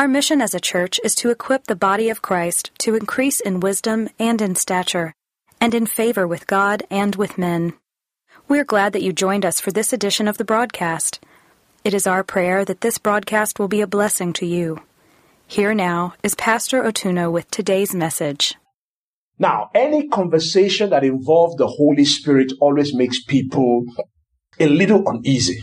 Our mission as a church is to equip the body of Christ to increase in wisdom and in stature, and in favor with God and with men. We're glad that you joined us for this edition of the broadcast. It is our prayer that this broadcast will be a blessing to you. Here now is Pastor Otuno with today's message. Now, any conversation that involves the Holy Spirit always makes people a little uneasy.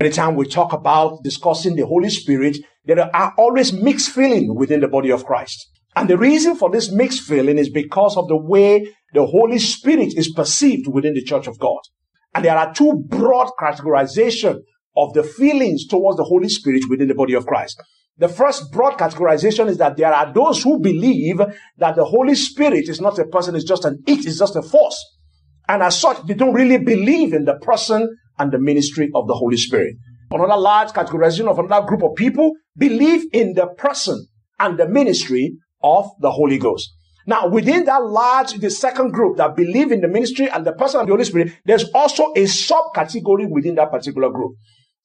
Anytime we talk about discussing the Holy Spirit, there are always mixed feelings within the body of Christ. And the reason for this mixed feeling is because of the way the Holy Spirit is perceived within the church of God. And there are two broad categorization of the feelings towards the Holy Spirit within the body of Christ. The first broad categorization is that there are those who believe that the Holy Spirit is not a person, it's just an it, it's just a force. And as such, they don't really believe in the person and the ministry of the Holy Spirit. Another large categorization of another group of people believe in the person and the ministry of the Holy Ghost. Now, within that large, the second group that believe in the ministry and the person of the Holy Spirit, there's also a subcategory within that particular group.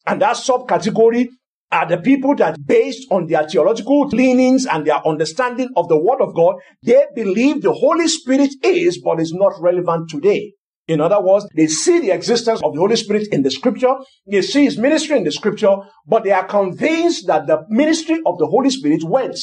And that subcategory are the people that based on their theological leanings and their understanding of the word of God, they believe the Holy Spirit is, but is not relevant today. In other words, they see the existence of the Holy Spirit in the scripture. They see his ministry in the scripture, but they are convinced that the ministry of the Holy Spirit went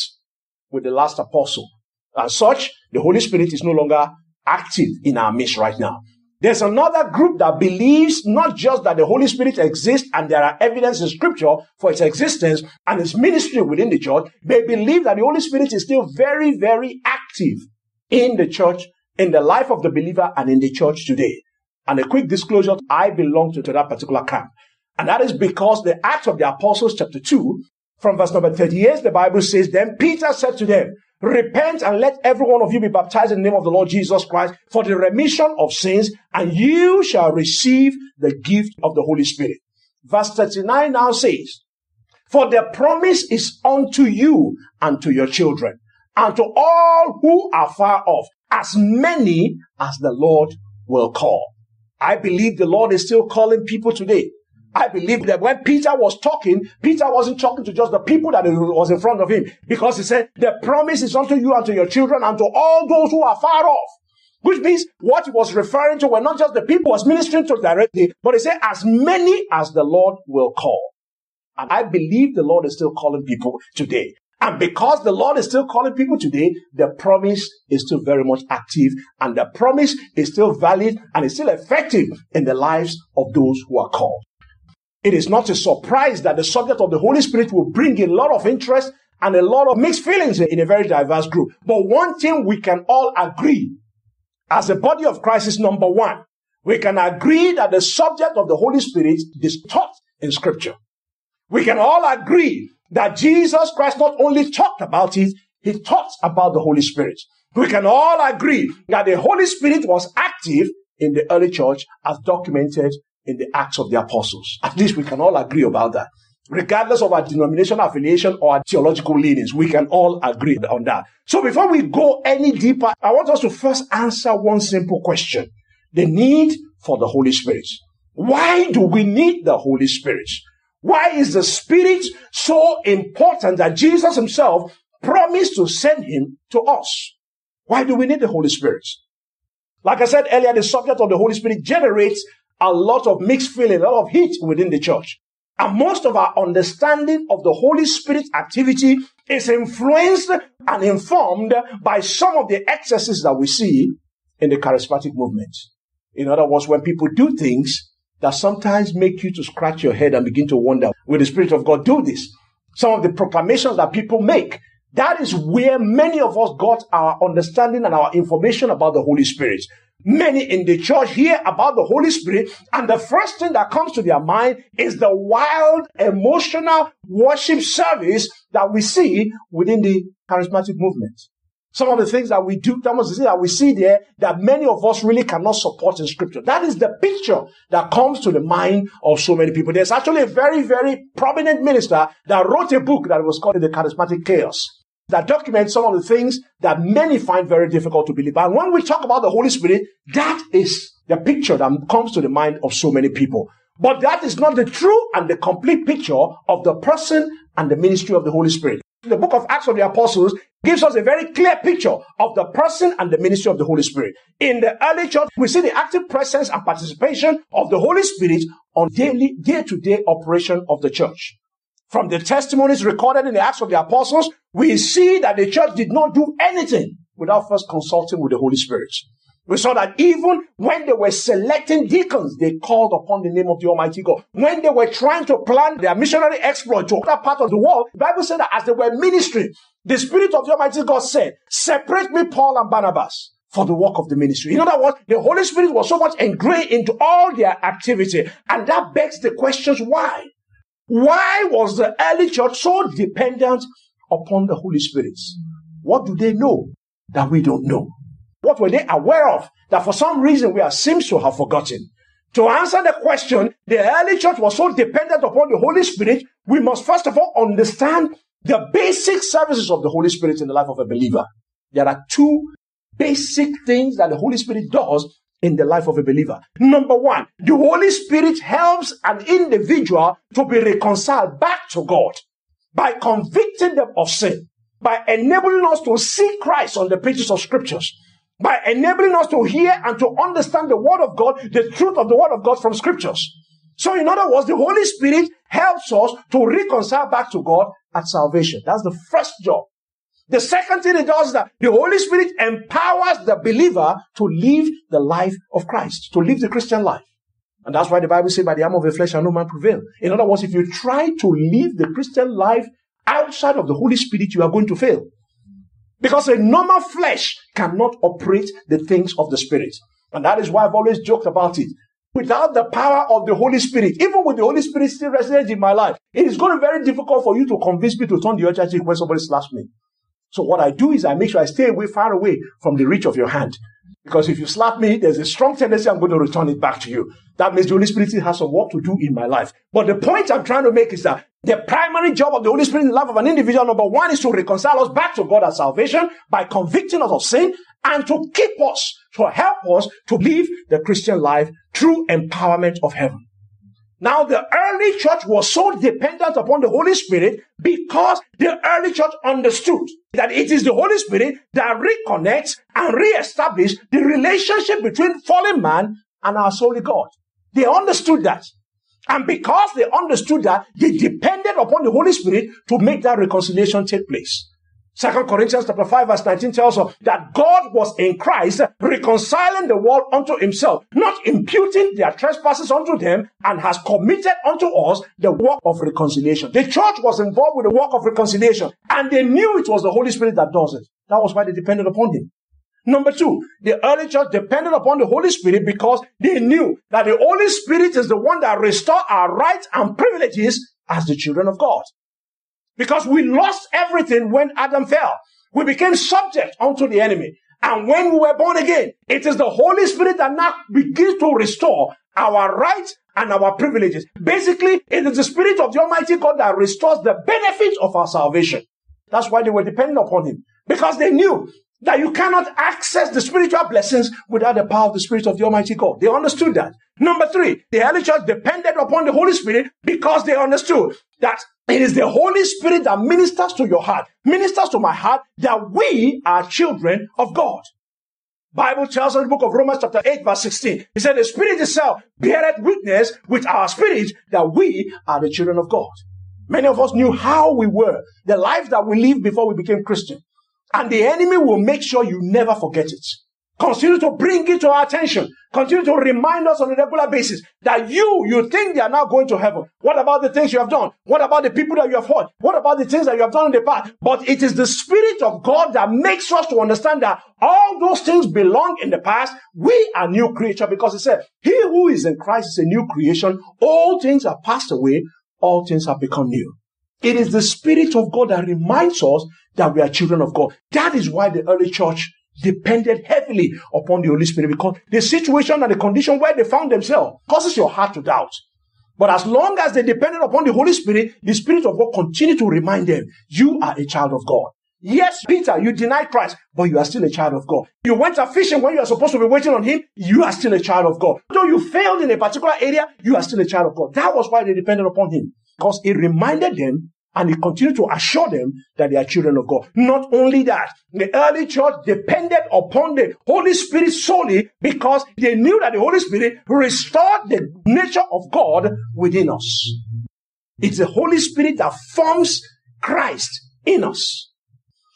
with the last apostle. As such, the Holy Spirit is no longer active in our midst right now. There's another group that believes not just that the Holy Spirit exists and there are evidence in scripture for its existence and its ministry within the church. They believe that the Holy Spirit is still very, very active in the church in the life of the believer and in the church today. And a quick disclosure, I belong to, to that particular camp. And that is because the Acts of the Apostles, chapter 2, from verse number 38, the Bible says, Then Peter said to them, Repent and let every one of you be baptized in the name of the Lord Jesus Christ for the remission of sins, and you shall receive the gift of the Holy Spirit. Verse 39 now says, For the promise is unto you and to your children, and to all who are far off, as many as the Lord will call. I believe the Lord is still calling people today. I believe that when Peter was talking, Peter wasn't talking to just the people that was in front of him because he said, the promise is unto you and to your children and to all those who are far off. Which means what he was referring to were not just the people was ministering to directly, but he said, as many as the Lord will call. And I believe the Lord is still calling people today. And because the Lord is still calling people today, the promise is still very much active and the promise is still valid and is still effective in the lives of those who are called. It is not a surprise that the subject of the Holy Spirit will bring a lot of interest and a lot of mixed feelings in a very diverse group. But one thing we can all agree as a body of Christ is number one. We can agree that the subject of the Holy Spirit is taught in scripture. We can all agree that Jesus Christ not only talked about it, he taught about the Holy Spirit. We can all agree that the Holy Spirit was active in the early church as documented in the Acts of the Apostles. At least we can all agree about that. Regardless of our denominational affiliation or our theological leanings, we can all agree on that. So before we go any deeper, I want us to first answer one simple question. The need for the Holy Spirit. Why do we need the Holy Spirit? Why is the Spirit so important that Jesus himself promised to send him to us? Why do we need the Holy Spirit? Like I said earlier, the subject of the Holy Spirit generates a lot of mixed feeling, a lot of heat within the church. And most of our understanding of the Holy Spirit activity is influenced and informed by some of the excesses that we see in the charismatic movement. In other words, when people do things that sometimes make you to scratch your head and begin to wonder, will the Spirit of God do this? Some of the proclamations that people make, that is where many of us got our understanding and our information about the Holy Spirit. Many in the church hear about the Holy Spirit, and the first thing that comes to their mind is the wild, emotional worship service that we see within the charismatic movement. Some of the things that we do, that we see there that many of us really cannot support in scripture. That is the picture that comes to the mind of so many people. There's actually a very, very prominent minister that wrote a book that was called The Charismatic Chaos that documents some of the things that many find very difficult to believe. And when we talk about the Holy Spirit, that is the picture that comes to the mind of so many people. But that is not the true and the complete picture of the person and the ministry of the Holy Spirit. The book of Acts of the Apostles gives us a very clear picture of the person and the ministry of the Holy Spirit. In the early church, we see the active presence and participation of the Holy Spirit on daily, day-to-day operation of the church. From the testimonies recorded in the Acts of the Apostles, we see that the church did not do anything without first consulting with the Holy Spirit. We saw that even when they were selecting deacons, they called upon the name of the Almighty God. When they were trying to plan their missionary exploit to other part of the world, the Bible said that as they were ministering, the Spirit of the Almighty God said, separate me Paul and Barnabas for the work of the ministry. In other words, the Holy Spirit was so much ingrained into all their activity. And that begs the questions why? Why was the early church so dependent upon the Holy Spirit? What do they know that we don't know? What were they aware of that for some reason we are seems to have forgotten? To answer the question, the early church was so dependent upon the Holy Spirit, we must first of all understand the basic services of the Holy Spirit in the life of a believer. There are two basic things that the Holy Spirit does in the life of a believer. Number one, the Holy Spirit helps an individual to be reconciled back to God by convicting them of sin, by enabling us to see Christ on the pages of scriptures, by enabling us to hear and to understand the word of God, the truth of the word of God from scriptures. So in other words, the Holy Spirit helps us to reconcile back to God at salvation. That's the first job. The second thing it does is that the Holy Spirit empowers the believer to live the life of Christ, to live the Christian life. And that's why the Bible says, by the arm of the flesh shall no man prevail. In other words, if you try to live the Christian life outside of the Holy Spirit, you are going to fail. Because a normal flesh cannot operate the things of the Spirit. And that is why I've always joked about it. Without the power of the Holy Spirit, even with the Holy Spirit still resident in my life, it is going to be very difficult for you to convince me to turn the other cheek when somebody slaps me. So what I do is I make sure I stay away, far away from the reach of your hand. Because if you slap me, there's a strong tendency I'm going to return it back to you. That means the Holy Spirit has some work to do in my life. But the point I'm trying to make is that the primary job of the Holy Spirit in the life of an individual, number one, is to reconcile us back to God at salvation by convicting us of sin and to keep us, to help us to live the Christian life through empowerment of heaven. Now, the early church was so dependent upon the Holy Spirit because the early church understood that it is the Holy Spirit that reconnects and reestablishes the relationship between fallen man and our holy God. They understood that. And because they understood that, they depended upon the Holy Spirit to make that reconciliation take place. Second Corinthians chapter 5 verse 19 tells us that God was in Christ reconciling the world unto himself, not imputing their trespasses unto them, and has committed unto us the work of reconciliation. The church was involved with the work of reconciliation, and they knew it was the Holy Spirit that does it. That was why they depended upon him. Number two, the early church depended upon the Holy Spirit because they knew that the Holy Spirit is the one that restores our rights and privileges as the children of God. Because we lost everything when Adam fell. We became subject unto the enemy. And when we were born again, it is the Holy Spirit that now begins to restore our rights and our privileges. Basically, it is the Spirit of the Almighty God that restores the benefits of our salvation. That's why they were dependent upon Him. Because they knew that you cannot access the spiritual blessings without the power of the Spirit of the Almighty God. They understood that. Number three, the early church depended upon the Holy Spirit because they understood that it is the Holy Spirit that ministers to your heart, ministers to my heart, that we are children of God. Bible tells us in the book of Romans chapter 8 verse 16. He said, the Spirit itself beareth witness with our spirit that we are the children of God. Many of us knew how we were, the life that we lived before we became Christian. And the enemy will make sure you never forget it. Continue to bring it to our attention. Continue to remind us on a regular basis that you, you think they are now going to heaven. What about the things you have done? What about the people that you have hurt? What about the things that you have done in the past? But it is the Spirit of God that makes us to understand that all those things belong in the past. We are new creature because it said, he who is in Christ is a new creation. All things are passed away. All things have become new. It is the Spirit of God that reminds us that we are children of God. That is why the early church depended heavily upon the Holy Spirit because the situation and the condition where they found themselves causes your heart to doubt. But as long as they depended upon the Holy Spirit, the Spirit of God continued to remind them, you are a child of God. Yes, Peter, you denied Christ, but you are still a child of God. You went a fishing when you are supposed to be waiting on Him, you are still a child of God. Though you failed in a particular area, you are still a child of God. That was why they depended upon Him. Because it reminded them and he continued to assure them that they are children of God. Not only that, the early church depended upon the Holy Spirit solely because they knew that the Holy Spirit restored the nature of God within us. It's the Holy Spirit that forms Christ in us.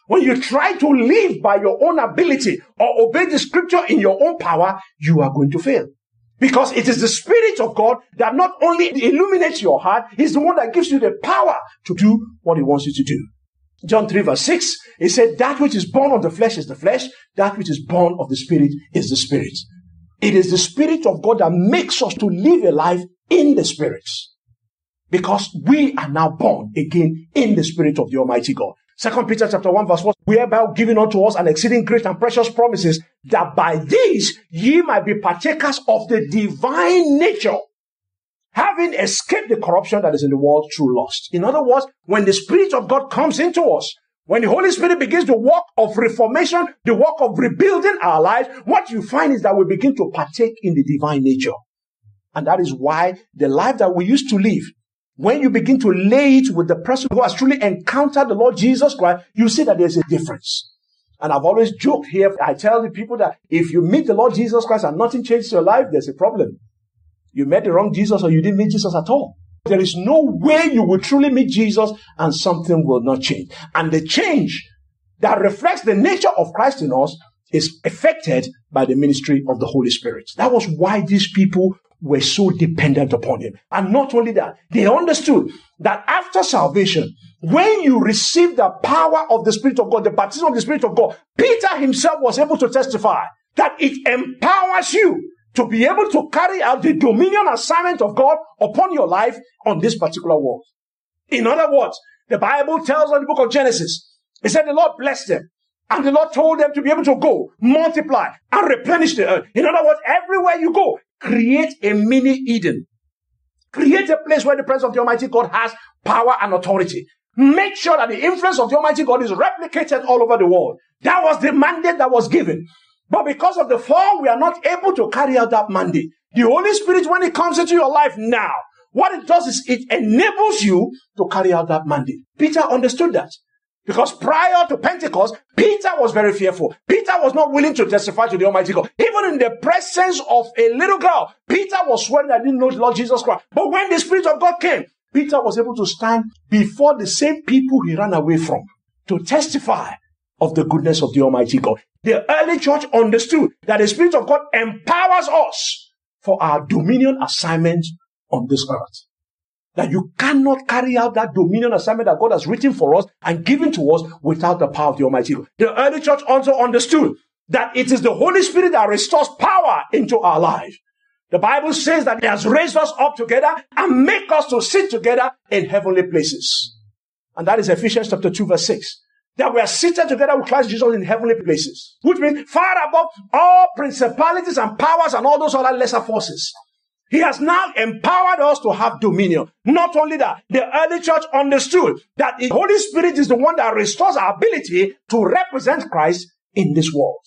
When you try to live by your own ability or obey the scripture in your own power, you are going to fail. Because it is the Spirit of God that not only illuminates your heart, He's the one that gives you the power to do what He wants you to do. John 3 verse 6, He said, that which is born of the flesh is the flesh, that which is born of the Spirit is the Spirit. It is the Spirit of God that makes us to live a life in the Spirit. Because we are now born again in the Spirit of the Almighty God. Second Peter chapter 1 verse 4, whereby giving unto us an exceeding great and precious promises, that by these ye might be partakers of the divine nature, having escaped the corruption that is in the world through lust. In other words, when the Spirit of God comes into us, when the Holy Spirit begins the work of reformation, the work of rebuilding our lives, what you find is that we begin to partake in the divine nature. And that is why the life that we used to live when you begin to lay it with the person who has truly encountered the Lord Jesus Christ, you see that there's a difference. And I've always joked here, I tell the people that if you meet the Lord Jesus Christ and nothing changes your life, there's a problem. You met the wrong Jesus or you didn't meet Jesus at all. There is no way you will truly meet Jesus and something will not change. And the change that reflects the nature of Christ in us is affected by the ministry of the Holy Spirit. That was why these people were so dependent upon him. And not only that, they understood that after salvation, when you receive the power of the Spirit of God, the baptism of the Spirit of God, Peter himself was able to testify that it empowers you to be able to carry out the dominion assignment of God upon your life on this particular world. In other words, the Bible tells in the book of Genesis, it said the Lord blessed them. And the Lord told them to be able to go, multiply, and replenish the earth. In other words, everywhere you go, Create a mini Eden. Create a place where the presence of the Almighty God has power and authority. Make sure that the influence of the Almighty God is replicated all over the world. That was the mandate that was given. But because of the fall, we are not able to carry out that mandate. The Holy Spirit, when it comes into your life now, what it does is it enables you to carry out that mandate. Peter understood that. Because prior to Pentecost, Peter was very fearful. Peter was not willing to testify to the Almighty God. Even in the presence of a little girl, Peter was swearing he didn't know the Lord Jesus Christ. But when the Spirit of God came, Peter was able to stand before the same people he ran away from to testify of the goodness of the Almighty God. The early church understood that the Spirit of God empowers us for our dominion assignment on this earth that you cannot carry out that dominion assignment that God has written for us and given to us without the power of the Almighty. The early church also understood that it is the Holy Spirit that restores power into our life. The Bible says that He has raised us up together and make us to sit together in heavenly places. And that is Ephesians chapter 2 verse 6. That we are seated together with Christ Jesus in heavenly places. Which means far above all principalities and powers and all those other lesser forces. He has now empowered us to have dominion. Not only that, the early church understood that the Holy Spirit is the one that restores our ability to represent Christ in this world.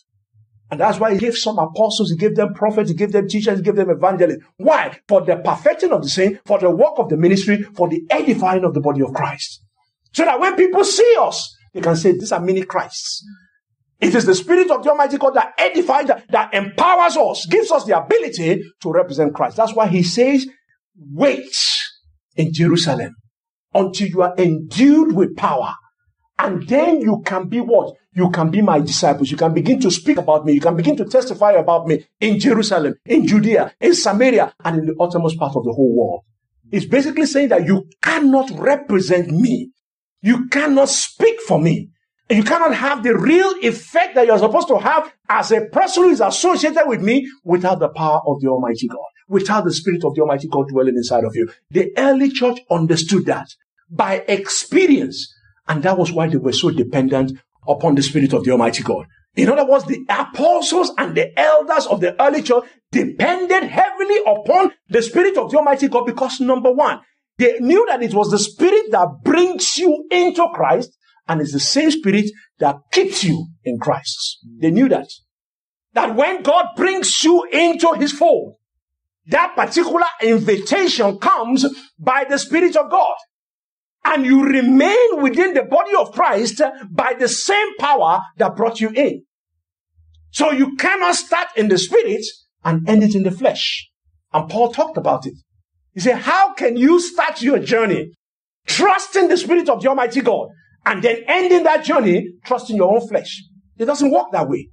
And that's why he gave some apostles, he gave them prophets, he gave them teachers, he gave them evangelists. Why? For the perfecting of the saint, for the work of the ministry, for the edifying of the body of Christ. So that when people see us, they can say, these are many Christs. It is the Spirit of the Almighty God that edifies, that, that empowers us, gives us the ability to represent Christ. That's why he says, wait in Jerusalem until you are endued with power. And then you can be what? You can be my disciples. You can begin to speak about me. You can begin to testify about me in Jerusalem, in Judea, in Samaria, and in the uttermost part of the whole world. It's basically saying that you cannot represent me. You cannot speak for me. You cannot have the real effect that you're supposed to have as a person who is associated with me without the power of the Almighty God, without the Spirit of the Almighty God dwelling inside of you. The early church understood that. by experience. And that was why they were so dependent upon the Spirit of the Almighty God. In other words, the apostles and the elders of the early church depended heavily upon the Spirit of the Almighty God because number one, they knew that it was the Spirit that brings you into Christ and it's the same Spirit that keeps you in Christ. They knew that. That when God brings you into His fold, that particular invitation comes by the Spirit of God. And you remain within the body of Christ by the same power that brought you in. So you cannot start in the Spirit and end it in the flesh. And Paul talked about it. He said, how can you start your journey trusting the Spirit of the Almighty God and then ending that journey trusting your own flesh? It doesn't work that way.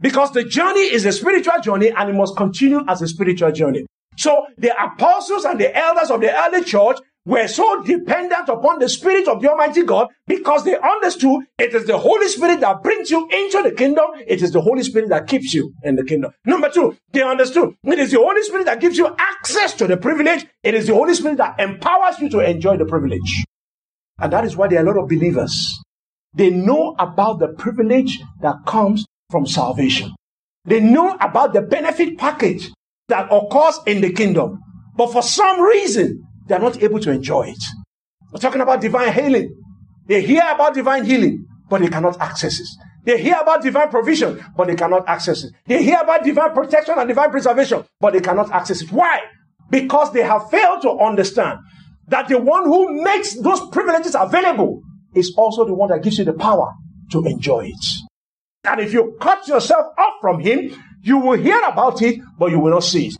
Because the journey is a spiritual journey and it must continue as a spiritual journey. So the apostles and the elders of the early church were so dependent upon the Spirit of the Almighty God because they understood it is the Holy Spirit that brings you into the kingdom. It is the Holy Spirit that keeps you in the kingdom. Number two, they understood it is the Holy Spirit that gives you access to the privilege. It is the Holy Spirit that empowers you to enjoy the privilege. And that is why there are a lot of believers. They know about the privilege that comes from salvation. They know about the benefit package that occurs in the kingdom. But for some reason, they are not able to enjoy it. We're talking about divine healing. They hear about divine healing, but they cannot access it. They hear about divine provision, but they cannot access it. They hear about divine protection and divine preservation, but they cannot access it. Why? Because they have failed to understand that the one who makes those privileges available is also the one that gives you the power to enjoy it. And if you cut yourself off from him, you will hear about it, but you will not see it.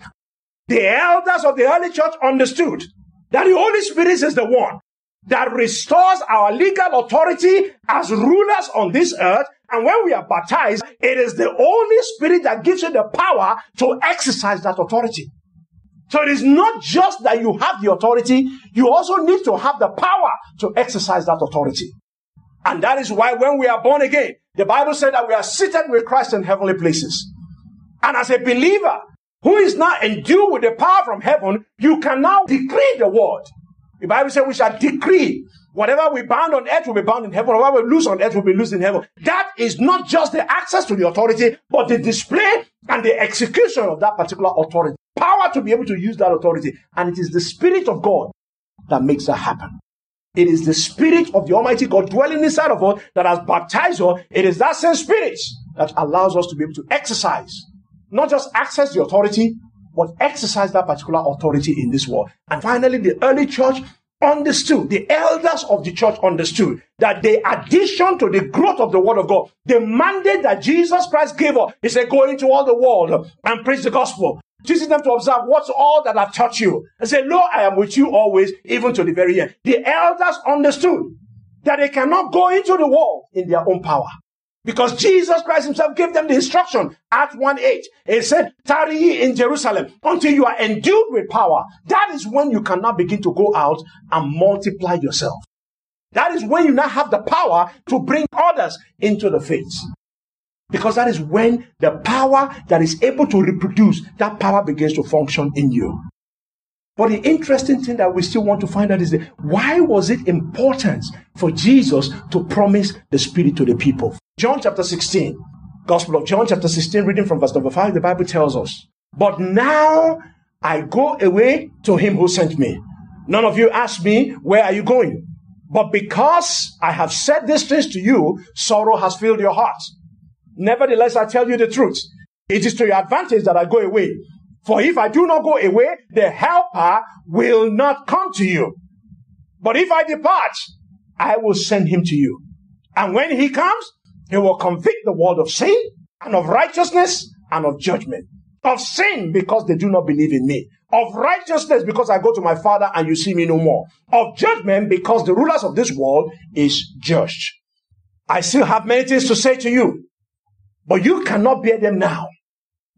The elders of the early church understood that the Holy Spirit is the one that restores our legal authority as rulers on this earth. And when we are baptized, it is the Holy Spirit that gives you the power to exercise that authority. So it is not just that you have the authority, you also need to have the power to exercise that authority. And that is why when we are born again, the Bible said that we are seated with Christ in heavenly places. And as a believer, who is now endued with the power from heaven, you can now decree the word. The Bible says we shall decree whatever we bound on earth will be bound in heaven, whatever we loose on earth will be loosed in heaven. That is not just the access to the authority, but the display and the execution of that particular authority. Power to be able to use that authority. And it is the Spirit of God that makes that happen. It is the Spirit of the Almighty God dwelling inside of us that has baptized us. It is that same Spirit that allows us to be able to exercise not just access the authority, but exercise that particular authority in this world. And finally, the early church understood, the elders of the church understood that the addition to the growth of the word of God, the mandate that Jesus Christ gave us, he said, go into all the world and preach the gospel. Teaching them to observe what's all that I've taught you. And say, Lo, I am with you always, even to the very end. The elders understood that they cannot go into the world in their own power. Because Jesus Christ himself gave them the instruction at 1 8. He said, Tarry ye in Jerusalem until you are endued with power. That is when you cannot begin to go out and multiply yourself. That is when you now have the power to bring others into the faith. Because that is when the power that is able to reproduce, that power begins to function in you. But the interesting thing that we still want to find out is that why was it important for Jesus to promise the Spirit to the people? John chapter 16, Gospel of John chapter 16, reading from verse number 5, the Bible tells us, But now I go away to him who sent me. None of you ask me, Where are you going? But because I have said these things to you, sorrow has filled your heart. Nevertheless, I tell you the truth. It is to your advantage that I go away. For if I do not go away, the helper will not come to you. But if I depart, I will send him to you. And when he comes, he will convict the world of sin and of righteousness and of judgment. Of sin because they do not believe in me. Of righteousness because I go to my father and you see me no more. Of judgment because the rulers of this world is judged. I still have many things to say to you, but you cannot bear them now.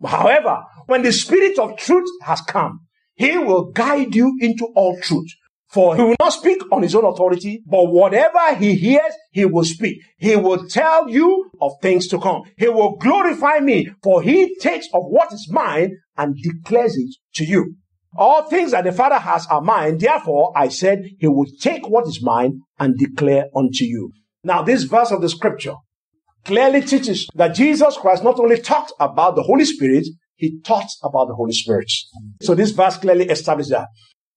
However, when the Spirit of truth has come, he will guide you into all truth. For he will not speak on his own authority, but whatever he hears, he will speak. He will tell you of things to come. He will glorify me, for he takes of what is mine and declares it to you. All things that the Father has are mine. Therefore, I said, He will take what is mine and declare unto you. Now, this verse of the scripture clearly teaches that Jesus Christ not only talked about the Holy Spirit, He taught about the Holy Spirit. So this verse clearly establishes that.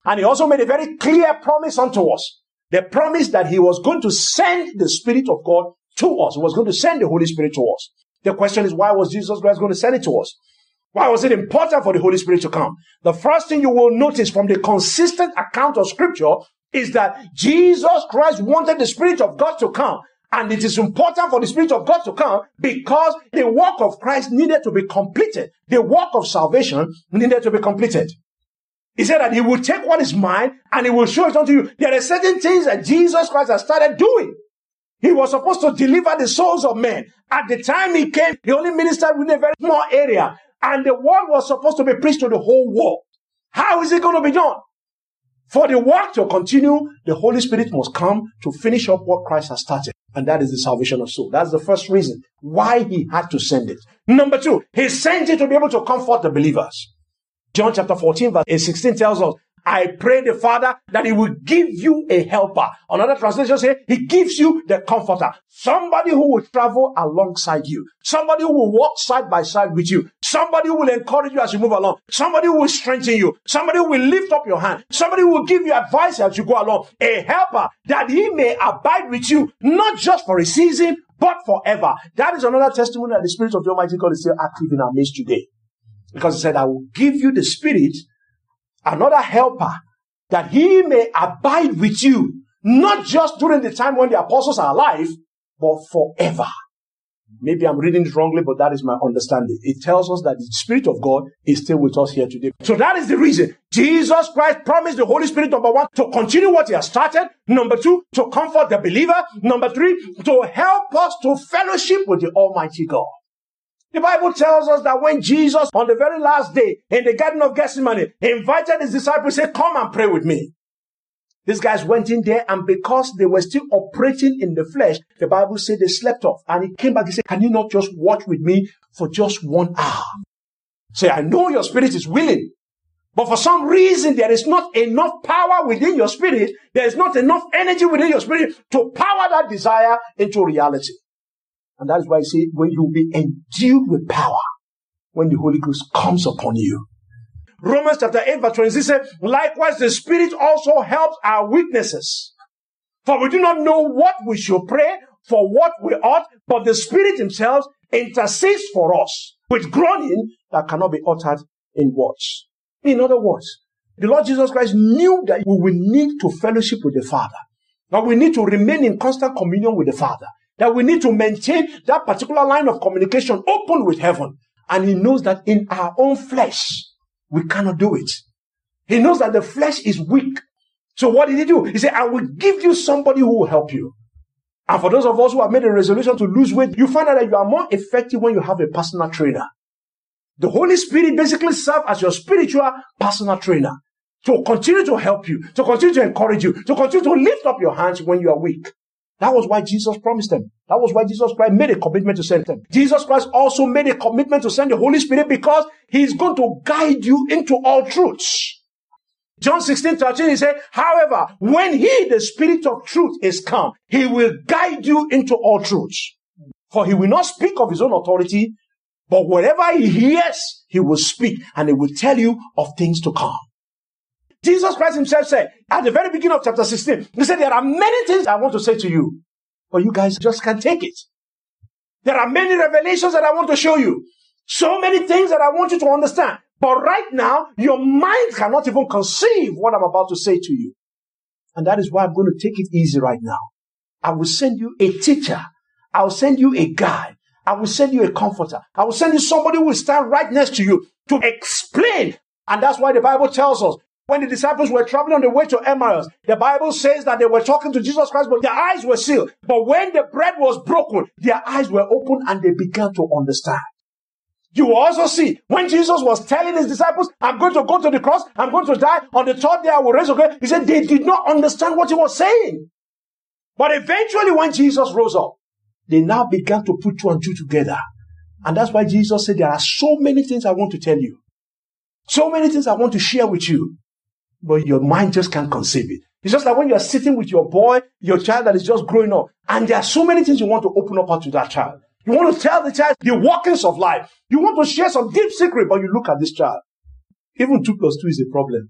And He also made a very clear promise unto us. The promise that He was going to send the Spirit of God to us. He was going to send the Holy Spirit to us. The question is, why was Jesus Christ going to send it to us? Why was it important for the Holy Spirit to come? The first thing you will notice from the consistent account of scripture is that Jesus Christ wanted the Spirit of God to come. And it is important for the Spirit of God to come because the work of Christ needed to be completed. The work of salvation needed to be completed. He said that he will take what is mine and he will show it unto you. There are certain things that Jesus Christ has started doing. He was supposed to deliver the souls of men. At the time he came, he only ministered in a very small area. And the word was supposed to be preached to the whole world. How is it going to be done? For the work to continue, the Holy Spirit must come to finish up what Christ has started. And that is the salvation of soul. That's the first reason why he had to send it. Number two, he sent it to be able to comfort the believers. John chapter 14 verse 16 tells us I pray the Father that He will give you a helper. Another translation says He gives you the comforter. Somebody who will travel alongside you. Somebody who will walk side by side with you. Somebody who will encourage you as you move along. Somebody who will strengthen you. Somebody who will lift up your hand. Somebody who will give you advice as you go along. A helper that He may abide with you, not just for a season, but forever. That is another testimony that the Spirit of the Almighty God is still active in our midst today. Because He said, I will give you the Spirit another helper that he may abide with you, not just during the time when the apostles are alive, but forever. Maybe I'm reading it wrongly, but that is my understanding. It tells us that the Spirit of God is still with us here today. So that is the reason Jesus Christ promised the Holy Spirit, number one, to continue what He has started. Number two, to comfort the believer. Number three, to help us to fellowship with the Almighty God. The Bible tells us that when Jesus, on the very last day in the Garden of Gethsemane, invited his disciples, said, Come and pray with me. These guys went in there, and because they were still operating in the flesh, the Bible said they slept off. And he came back, he said, Can you not just watch with me for just one hour? Say, I know your spirit is willing, but for some reason, there is not enough power within your spirit. There is not enough energy within your spirit to power that desire into reality. And that is why I say, when you be endued with power, when the Holy Ghost comes upon you. Romans chapter 8 verse 26 says, likewise the Spirit also helps our weaknesses. For we do not know what we should pray for what we ought, but the Spirit himself intercedes for us with groaning that cannot be uttered in words. In other words, the Lord Jesus Christ knew that we will need to fellowship with the Father. That we need to remain in constant communion with the Father that we need to maintain that particular line of communication open with heaven. And he knows that in our own flesh, we cannot do it. He knows that the flesh is weak. So what did he do? He said, I will give you somebody who will help you. And for those of us who have made a resolution to lose weight, you find out that you are more effective when you have a personal trainer. The Holy Spirit basically serves as your spiritual personal trainer to continue to help you, to continue to encourage you, to continue to lift up your hands when you are weak. That was why Jesus promised them. That was why Jesus Christ made a commitment to send them. Jesus Christ also made a commitment to send the Holy Spirit because He's going to guide you into all truths. John 16, 13, he said, however, when He, the Spirit of truth, is come, He will guide you into all truths. For He will not speak of His own authority, but whatever He hears, He will speak and He will tell you of things to come. Jesus Christ himself said at the very beginning of chapter 16, he said, there are many things I want to say to you, but you guys just can't take it. There are many revelations that I want to show you. So many things that I want you to understand. But right now, your mind cannot even conceive what I'm about to say to you. And that is why I'm going to take it easy right now. I will send you a teacher. I will send you a guide. I will send you a comforter. I will send you somebody who will stand right next to you to explain. And that's why the Bible tells us when the disciples were traveling on the way to Emmaus, the Bible says that they were talking to Jesus Christ, but their eyes were sealed. But when the bread was broken, their eyes were open and they began to understand. You also see when Jesus was telling his disciples, I'm going to go to the cross, I'm going to die, on the third day I will rise again. He said they did not understand what he was saying. But eventually, when Jesus rose up, they now began to put two and two together. And that's why Jesus said, There are so many things I want to tell you. So many things I want to share with you, but your mind just can't conceive it. It's just like when you're sitting with your boy, your child that is just growing up, and there are so many things you want to open up to that child. You want to tell the child the workings of life. You want to share some deep secret, but you look at this child. Even two plus two is a problem.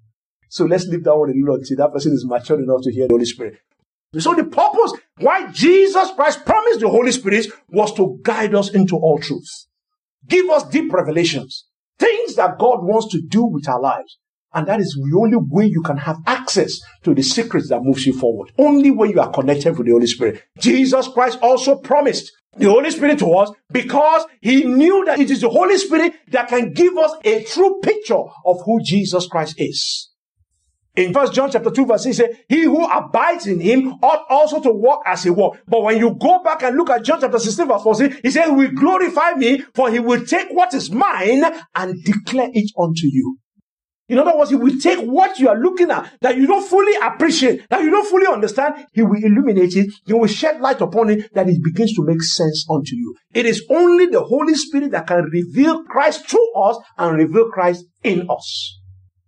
So let's leave that one a little until that person is mature enough to hear the Holy Spirit. So the purpose why Jesus Christ promised the Holy Spirit was to guide us into all truth. Give us deep revelations. Things that God wants to do with our lives. And that is the only way you can have access to the secrets that moves you forward. Only when you are connected with the Holy Spirit. Jesus Christ also promised the Holy Spirit to us because he knew that it is the Holy Spirit that can give us a true picture of who Jesus Christ is. In First John chapter 2 verse 6 says, He who abides in him ought also to walk as he walked. But when you go back and look at John chapter 16 verse 14, he He will glorify me, for he will take what is mine and declare it unto you. In other words, he will take what you are looking at that you don't fully appreciate, that you don't fully understand. He will illuminate it. He will shed light upon it that it begins to make sense unto you. It is only the Holy Spirit that can reveal Christ to us and reveal Christ in us.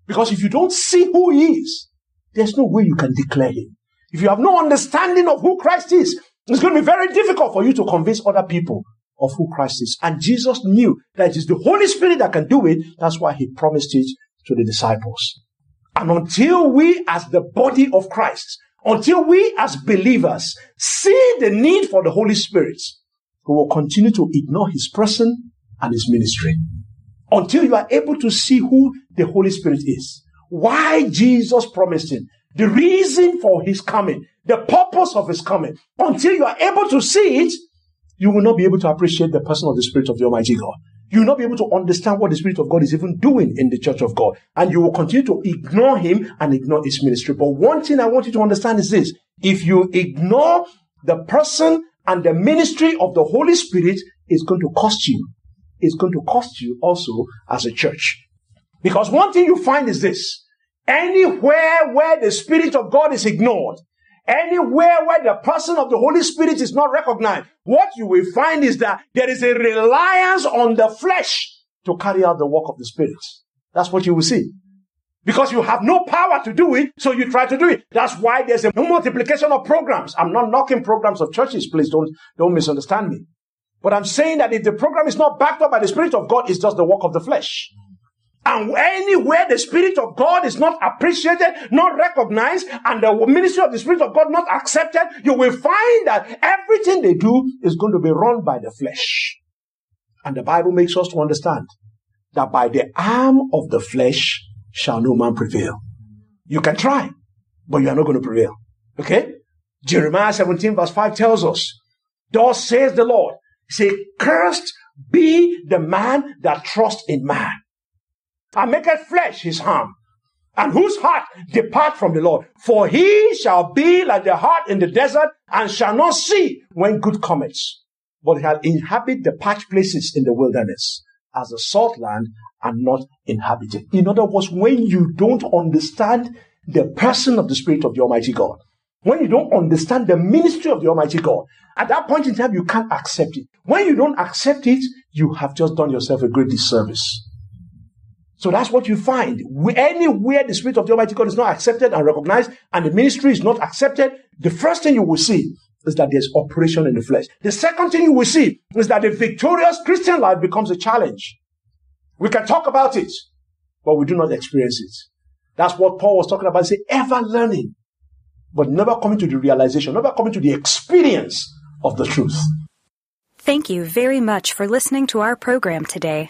Because if you don't see who he is, there's no way you can declare him. If you have no understanding of who Christ is, it's going to be very difficult for you to convince other people of who Christ is. And Jesus knew that it is the Holy Spirit that can do it. That's why he promised it to the disciples. And until we as the body of Christ, until we as believers see the need for the Holy Spirit, we will continue to ignore his person and his ministry. Until you are able to see who the Holy Spirit is, why Jesus promised him, the reason for his coming, the purpose of his coming. Until you are able to see it, you will not be able to appreciate the person of the Spirit of the Almighty God you will not be able to understand what the Spirit of God is even doing in the church of God. And you will continue to ignore Him and ignore His ministry. But one thing I want you to understand is this. If you ignore the person and the ministry of the Holy Spirit, it's going to cost you. It's going to cost you also as a church. Because one thing you find is this. Anywhere where the Spirit of God is ignored, Anywhere where the person of the Holy Spirit is not recognized, what you will find is that there is a reliance on the flesh to carry out the work of the Spirit. That's what you will see. Because you have no power to do it, so you try to do it. That's why there's a multiplication of programs. I'm not knocking programs of churches, please don't, don't misunderstand me. But I'm saying that if the program is not backed up by the Spirit of God, it's just the work of the flesh. And anywhere the Spirit of God is not appreciated, not recognized, and the ministry of the Spirit of God not accepted, you will find that everything they do is going to be run by the flesh. And the Bible makes us to understand that by the arm of the flesh shall no man prevail. You can try, but you are not going to prevail. Okay? Jeremiah 17 verse 5 tells us, Thus says the Lord, say, cursed be the man that trusts in man and maketh flesh his harm, and whose heart depart from the Lord. For he shall be like the heart in the desert, and shall not see when good cometh, but shall inhabit the parched places in the wilderness, as a salt land and not inhabited. In other words, when you don't understand the person of the Spirit of the Almighty God, when you don't understand the ministry of the Almighty God, at that point in time, you can't accept it. When you don't accept it, you have just done yourself a great disservice. So that's what you find. Anywhere the Spirit of the Almighty God is not accepted and recognized, and the ministry is not accepted, the first thing you will see is that there's operation in the flesh. The second thing you will see is that the victorious Christian life becomes a challenge. We can talk about it, but we do not experience it. That's what Paul was talking about. Say, ever learning, but never coming to the realization, never coming to the experience of the truth. Thank you very much for listening to our program today.